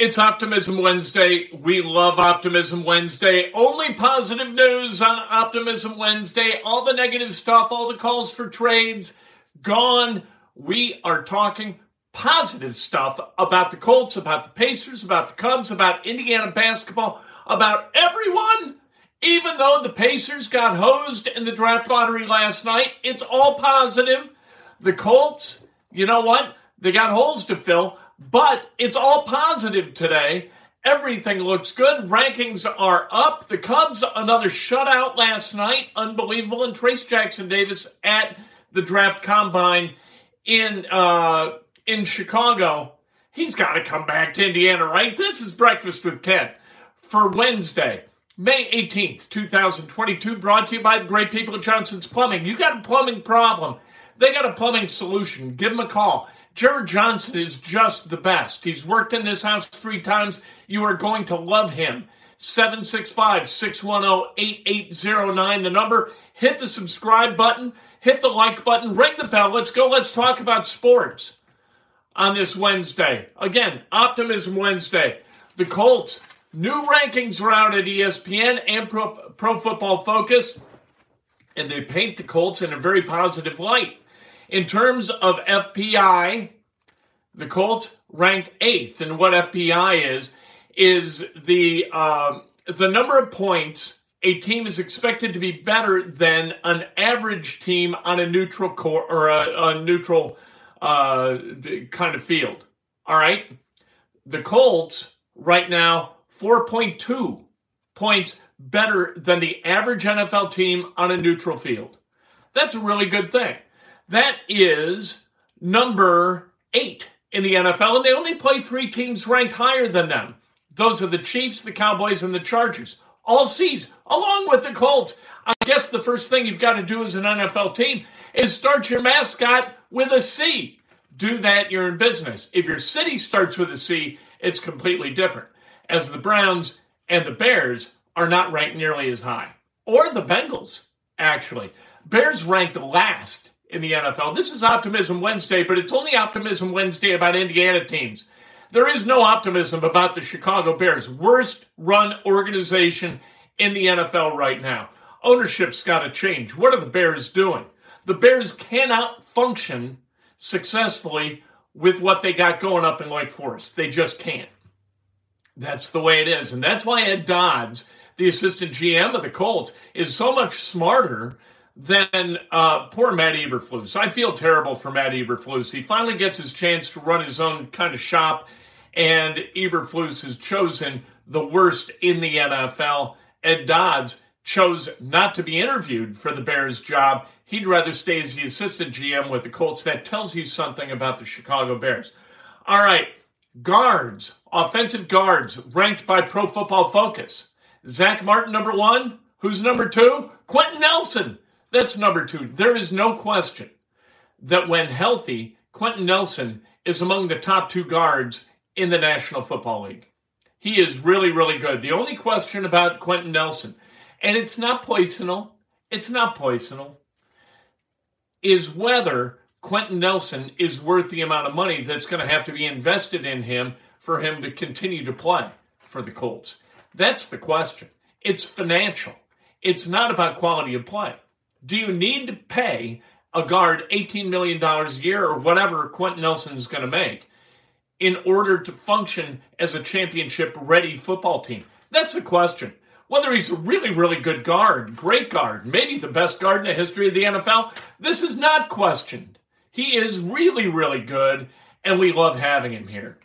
It's Optimism Wednesday. We love Optimism Wednesday. Only positive news on Optimism Wednesday. All the negative stuff, all the calls for trades, gone. We are talking positive stuff about the Colts, about the Pacers, about the Cubs, about Indiana basketball, about everyone. Even though the Pacers got hosed in the draft lottery last night, it's all positive. The Colts, you know what? They got holes to fill. But it's all positive today. Everything looks good. Rankings are up. The Cubs, another shutout last night. Unbelievable. And Trayce Jackson Davis at the draft combine in uh, in Chicago. He's got to come back to Indiana, right? This is Breakfast with Ken for Wednesday, May 18th, 2022, brought to you by the great people at Johnson's Plumbing. You got a plumbing problem, they got a plumbing solution. Give them a call. Jared Johnson is just the best. He's worked in this house three times. You are going to love him. 765 610 8809, the number. Hit the subscribe button, hit the like button, ring the bell. Let's go. Let's talk about sports on this Wednesday. Again, Optimism Wednesday. The Colts, new rankings are out at ESPN and Pro, Pro Football Focus, and they paint the Colts in a very positive light. In terms of FPI, the Colts ranked eighth, and what FPI is is the uh, the number of points a team is expected to be better than an average team on a neutral core or a, a neutral uh, kind of field. All right, the Colts right now four point two points better than the average NFL team on a neutral field. That's a really good thing. That is number eight in the NFL, and they only play three teams ranked higher than them. Those are the Chiefs, the Cowboys, and the Chargers. All C's, along with the Colts. I guess the first thing you've got to do as an NFL team is start your mascot with a C. Do that, you're in business. If your city starts with a C, it's completely different, as the Browns and the Bears are not ranked nearly as high. Or the Bengals, actually. Bears ranked last in the NFL. This is Optimism Wednesday, but it's only Optimism Wednesday about Indiana teams. There is no optimism about the Chicago Bears, worst run organization in the NFL right now. Ownership's got to change. What are the Bears doing? The Bears cannot function successfully with what they got going up in Lake Forest. They just can't. That's the way it is. And that's why Ed Dodds, the assistant GM of the Colts, is so much smarter than uh, poor Matt Eberflus. I feel terrible for Matt Eberflus. He finally gets his chance to run his own kind of shop, and Eberflus has chosen the worst in the NFL. Ed Dodds chose not to be interviewed for the Bears job. He'd rather stay as the assistant GM with the Colts. That tells you something about the Chicago Bears. All right, guards, offensive guards, ranked by Pro Football Focus. Zack Martin, number one. Who's number two? Quenton Nelson. That's number two. There is no question that when healthy, Quenton Nelson is among the top two guards in the National Football League. He is really, really good. The only question about Quenton Nelson, and it's not poisonal, it's not poisonal, is whether Quenton Nelson is worth the amount of money that's going to have to be invested in him for him to continue to play for the Colts. That's the question. It's financial. It's not about quality of play. Do you need to pay a guard $18 million a year or whatever Quenton Nelson is going to make in order to function as a championship ready football team? That's the question. Whether he's a really, really good guard, great guard, maybe the best guard in the history of the NFL, this is not questioned. He is really, really good, and we love having him here.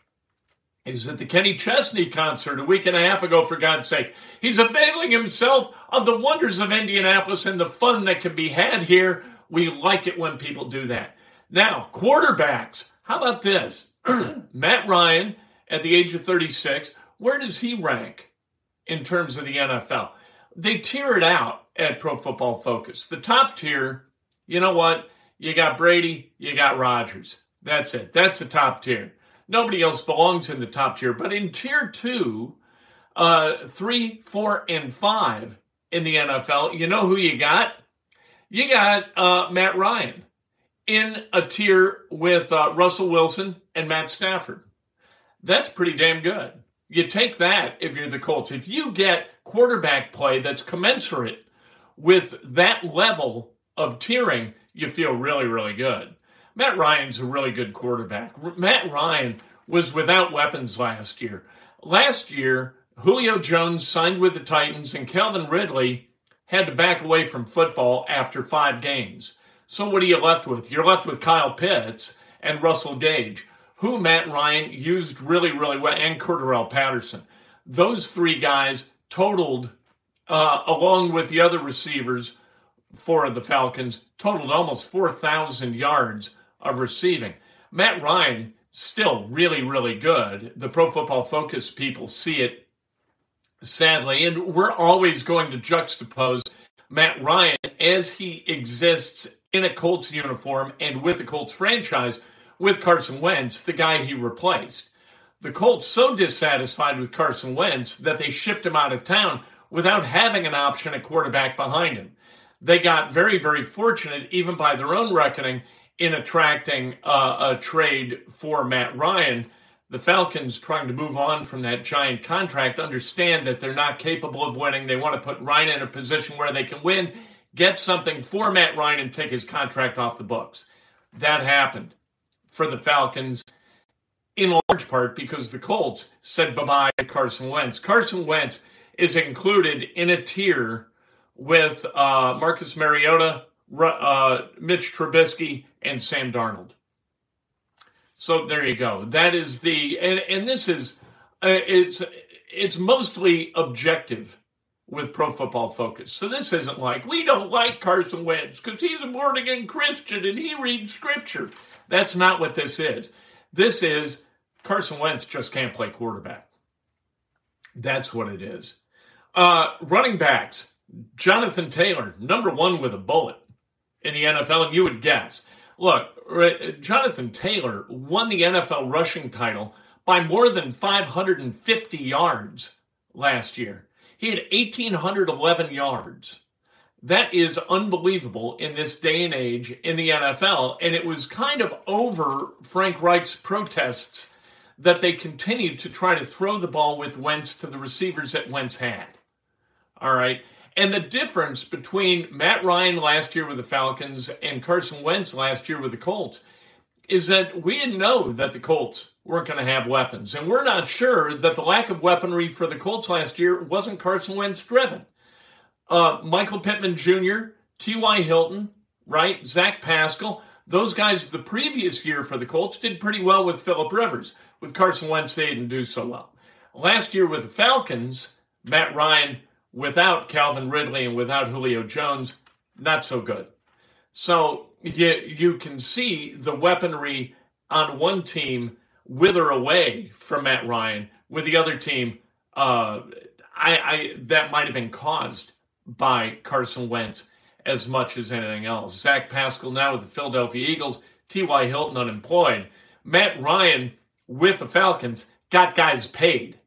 He's at the Kenny Chesney concert a week and a half ago, for God's sake. He's availing himself of the wonders of Indianapolis and the fun that can be had here. We like it when people do that. Now, quarterbacks. How about this? Matt Ryan at the age of 36. Where does he rank in terms of the NFL? They tier it out at Pro Football Focus. The top tier, you know what? You got Brady, you got Rodgers. That's it. That's the top tier. Nobody else belongs in the top tier. But in tier two, uh, three, four, and five in the NFL, you know who you got? You got uh, Matt Ryan in a tier with uh, Russell Wilson and Matt Stafford. That's pretty damn good. You take that if you're the Colts. If you get quarterback play that's commensurate with that level of tiering, you feel really, really good. Matt Ryan's a really good quarterback. Matt Ryan was without weapons last year. Last year, Julio Jones signed with the Titans, and Calvin Ridley had to back away from football after five games. So what are you left with? You're left with Kyle Pitts and Russell Gage, who Matt Ryan used really, really well, and Cordarrelle Patterson. Those three guys totaled, uh, along with the other receivers four of the Falcons, totaled almost 4,000 yards of receiving. Matt Ryan, still really, really good. The Pro Football Focus people see it, sadly, and we're always going to juxtapose Matt Ryan as he exists in a Colts uniform and with the Colts franchise with Carson Wentz, the guy he replaced. The Colts so dissatisfied with Carson Wentz that they shipped him out of town without having an option at quarterback behind him. They got very, very fortunate, even by their own reckoning, in attracting uh, a trade for Matt Ryan. The Falcons, trying to move on from that giant contract, understand that they're not capable of winning. They want to put Ryan in a position where they can win, get something for Matt Ryan, and take his contract off the books. That happened for the Falcons in large part because the Colts said bye bye to Carson Wentz. Carson Wentz is included in a tier with uh, Marcus Mariota, uh, Mitch Trubisky, and Sam Darnold. So there you go. That is the and, and this is uh, it's it's mostly objective with Pro Football Focus. So this isn't like we don't like Carson Wentz because he's a born again Christian and he reads Scripture. That's not what this is. This is Carson Wentz just can't play quarterback. That's what it is. Uh, running backs. Jonathan Taylor, number one with a bullet in the NFL, and you would guess. Look, Jonathan Taylor won the NFL rushing title by more than 550 yards last year. He had 1,811 yards. That is unbelievable in this day and age in the NFL. And it was kind of over Frank Reich's protests that they continued to try to throw the ball with Wentz to the receivers that Wentz had. All right. And the difference between Matt Ryan last year with the Falcons and Carson Wentz last year with the Colts is that we didn't know that the Colts weren't going to have weapons. And we're not sure that the lack of weaponry for the Colts last year wasn't Carson Wentz driven. Uh, Michael Pittman Jr., T.Y. Hilton, right? Zach Pascal, those guys the previous year for the Colts did pretty well with Philip Rivers. With Carson Wentz, they didn't do so well. Last year with the Falcons, Matt Ryan without Calvin Ridley and without Julio Jones, not so good. So you, you can see the weaponry on one team wither away from Matt Ryan. With the other team, uh, I, I that might have been caused by Carson Wentz as much as anything else. Zach Pascal now with the Philadelphia Eagles, T.Y. Hilton unemployed. Matt Ryan with the Falcons got guys paid,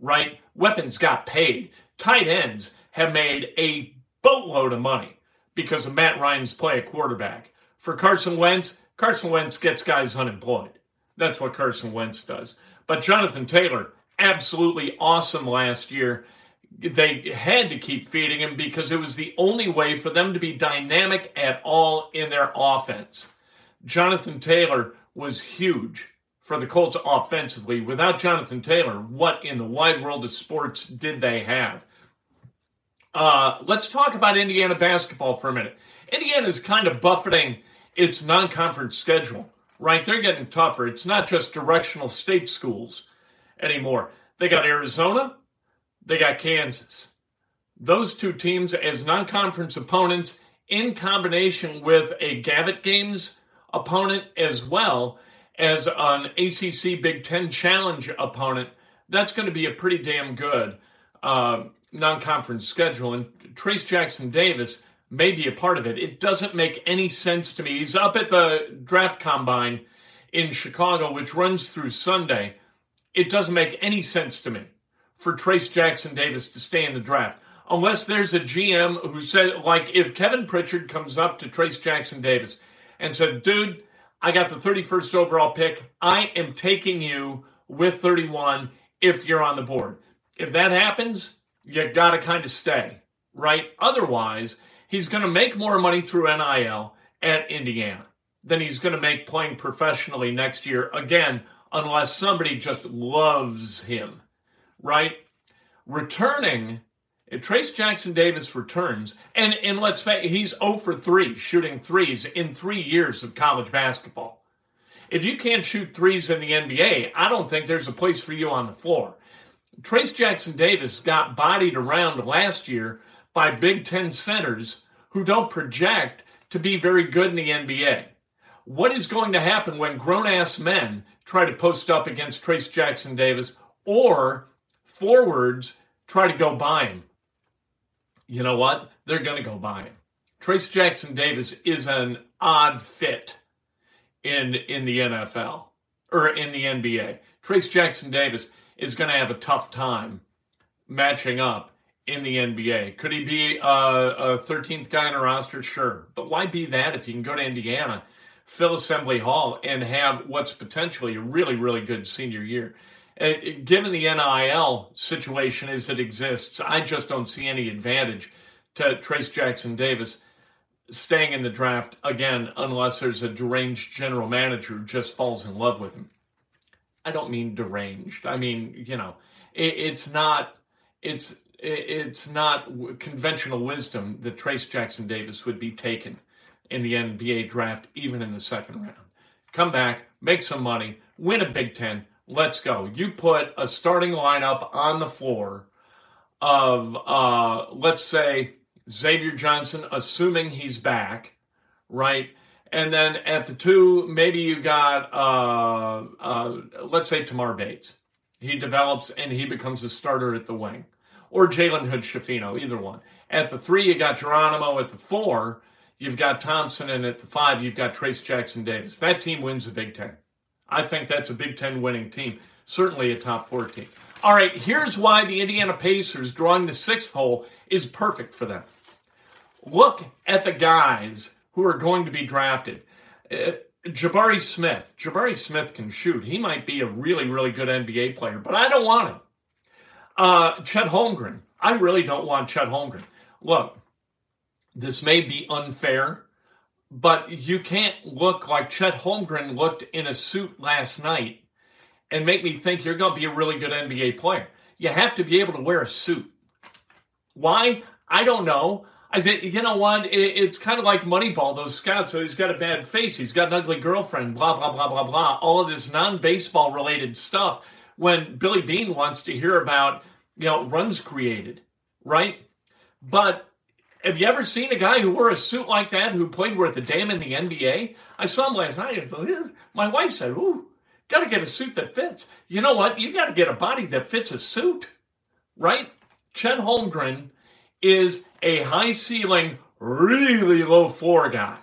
right? Weapons got paid tight ends have made a boatload of money because of Matt Ryan's play at quarterback. For Carson Wentz, Carson Wentz gets guys unemployed. That's what Carson Wentz does. But Jonathan Taylor, absolutely awesome last year. They had to keep feeding him because it was the only way for them to be dynamic at all in their offense. Jonathan Taylor was huge for the Colts offensively. Without Jonathan Taylor, what in the wide world of sports did they have? Uh, let's talk about Indiana basketball for a minute. Indiana is kind of buffeting its non conference schedule, right? They're getting tougher. It's not just directional state schools anymore. They got Arizona, they got Kansas. Those two teams as non conference opponents in combination with a Gavitt Games opponent as well as an ACC Big Ten Challenge opponent, that's going to be a pretty damn good uh, non conference schedule. And Trayce Jackson Davis may be a part of it. It doesn't make any sense to me. He's up at the draft combine in Chicago, which runs through Sunday. It doesn't make any sense to me for Trayce Jackson Davis to stay in the draft unless there's a GM who said, like, if Kevin Pritchard comes up to Trayce Jackson Davis and said, dude, I got the 31st overall pick. I am taking you with 31 if you're on the board. If that happens, you got to kind of stay, right? Otherwise, he's going to make more money through NIL at Indiana than he's going to make playing professionally next year. Again, unless somebody just loves him, right? Returning if Trayce Jackson Davis returns, and, and let's say he's 0 for 3 shooting threes in three years of college basketball. If you can't shoot threes in the NBA, I don't think there's a place for you on the floor. Trayce Jackson Davis got bodied around last year by Big Ten centers who don't project to be very good in the NBA. What is going to happen when grown ass men try to post up against Trayce Jackson Davis or forwards try to go by him? You know what? They're going to go by him. Trayce Jackson Davis is an odd fit in in the NFL or in the NBA. Trayce Jackson Davis is going to have a tough time matching up in the NBA. Could he be a, a 13th guy on a roster? Sure. But why be that if you can go to Indiana, fill Assembly Hall, and have what's potentially a really, really good senior year? Given the NIL situation as it exists, I just don't see any advantage to Trayce Jackson Davis staying in the draft again, unless there's a deranged general manager who just falls in love with him. I don't mean deranged. I mean, you know, it, it's not, it's, it's not conventional wisdom that Trayce Jackson Davis would be taken in the NBA draft, even in the second round. Come back, make some money, win a Big Ten, let's go. You put a starting lineup on the floor of, uh, let's say, Xavier Johnson, assuming he's back, right? And then at the two, maybe you got, uh, uh, let's say, Tamar Bates. He develops and he becomes a starter at the wing. Or Jalen Hood Schifino, either one. At the three, you got Geronimo. At the four, you've got Thompson. And at the five, you've got Trayce Jackson Davis. That team wins the Big Ten. I think that's a Big Ten winning team, certainly a top four team. All right, here's why the Indiana Pacers drawing the sixth hole is perfect for them. Look at the guys who are going to be drafted. Uh, Jabari Smith. Jabari Smith can shoot. He might be a really, really good NBA player, but I don't want him. Uh, Chet Holmgren. I really don't want Chet Holmgren. Look, this may be unfair but you can't look like Chet Holmgren looked in a suit last night and make me think you're going to be a really good NBA player. You have to be able to wear a suit. Why? I don't know. I said, you know what? it's kind of like Moneyball, those scouts. So he's got a bad face. He's got an ugly girlfriend, blah, blah, blah, blah, blah. All of this non baseball related stuff when Billy Beane wants to hear about, you know, runs created, right? But have you ever seen a guy who wore a suit like that who played worth a damn in the NBA? I saw him last night. My wife said, Ooh, got to get a suit that fits. You know what? You got to get a body that fits a suit, right? Chet Holmgren is a high ceiling, really low floor guy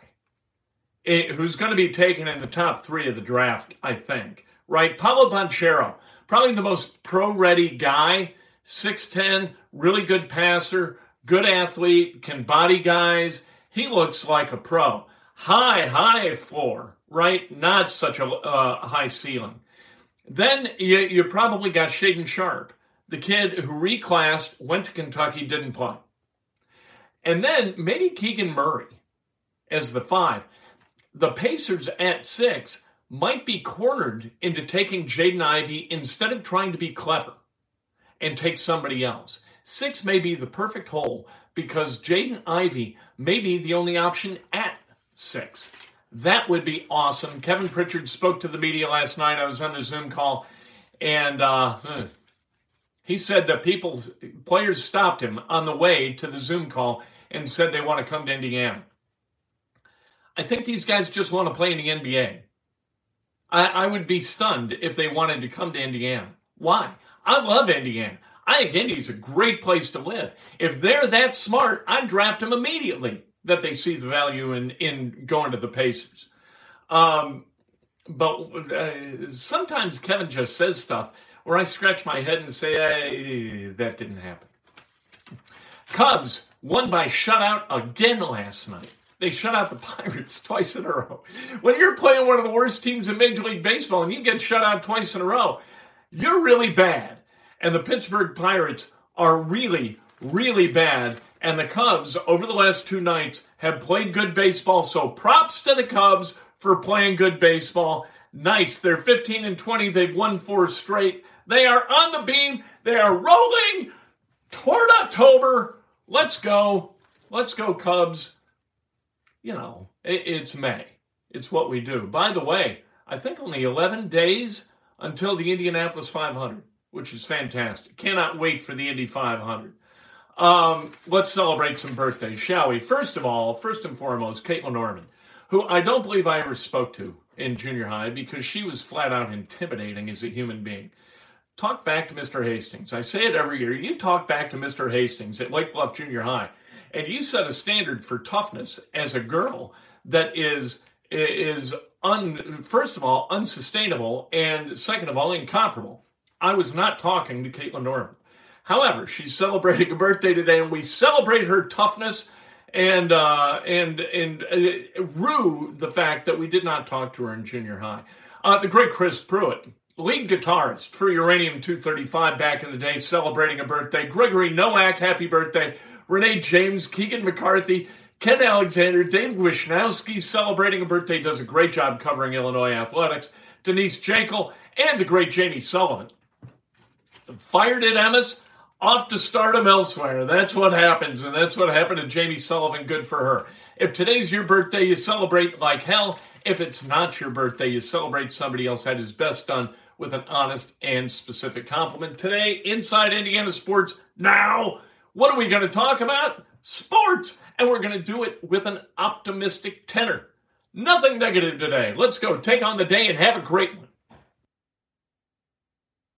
eh, who's going to be taken in the top three of the draft, I think, right? Paolo Banchero, probably the most pro ready guy, 6'10, really good passer good athlete, can body guys. He looks like a pro. High, high floor, right? Not such a uh, high ceiling. Then you, you probably got Shaedon Sharpe, the kid who reclassed, went to Kentucky, didn't play. And then maybe Keegan Murray as the five. The Pacers at six might be cornered into taking Jaden Ivey instead of trying to be clever and take somebody else. Six may be the perfect hole because Jaden Ivey may be the only option at six. That would be awesome. Kevin Pritchard spoke to the media last night. I was on the Zoom call, and uh, hmm, he said that people's players stopped him on the way to the Zoom call and said they want to come to Indiana. I think these guys just want to play in the NBA. I, I would be stunned if they wanted to come to Indiana. Why? I love Indiana. I think Indy's a great place to live. If they're that smart, I'd draft them immediately that they see the value in, in going to the Pacers. Um, but uh, sometimes Kevin just says stuff where I scratch my head and say, hey, that didn't happen. Cubs won by shutout again last night. They shut out the Pirates twice in a row. When you're playing one of the worst teams in Major League Baseball and you get shut out twice in a row, you're really bad. And the Pittsburgh Pirates are really, really bad. And the Cubs, over the last two nights, have played good baseball. So props to the Cubs for playing good baseball. Nice. They're 15 and 20. They've won four straight. They are on the beam. They are rolling toward October. Let's go. Let's go, Cubs. You know, it's May. It's what we do. By the way, I think only 11 days until the Indianapolis 500, which is fantastic. Cannot wait for the Indy 500. Um, let's celebrate some birthdays, shall we? First of all, first and foremost, Caitlin Norman, who I don't believe I ever spoke to in junior high because she was flat out intimidating as a human being. Talk back to Mr. Hastings. I say it every year. You talk back to Mr. Hastings at Lake Bluff Junior High, and you set a standard for toughness as a girl that is is un, first of all, unsustainable, and second of all, incomparable. I was not talking to Caitlin Norman. However, she's celebrating a birthday today, and we celebrate her toughness and uh, and and uh, rue the fact that we did not talk to her in junior high. Uh, the great Chris Pruitt, lead guitarist for Uranium 235 back in the day, celebrating a birthday. Gregory Nowak, happy birthday. Renee James, Keegan McCarthy, Ken Alexander, Dave Wisnowski celebrating a birthday, does a great job covering Illinois athletics. Denise Jankel, and the great Jamie Sullivan. Fired at Emmis, off to stardom elsewhere. That's what happens, and that's what happened to Jamie Sullivan. Good for her. If today's your birthday, you celebrate like hell. If it's not your birthday, you celebrate somebody else had his best done with an honest and specific compliment. Today, inside Indiana Sports Now, what are we going to talk about? Sports and we're going to do it with an optimistic tenor. Nothing negative today. Let's go take on the day and have a great one.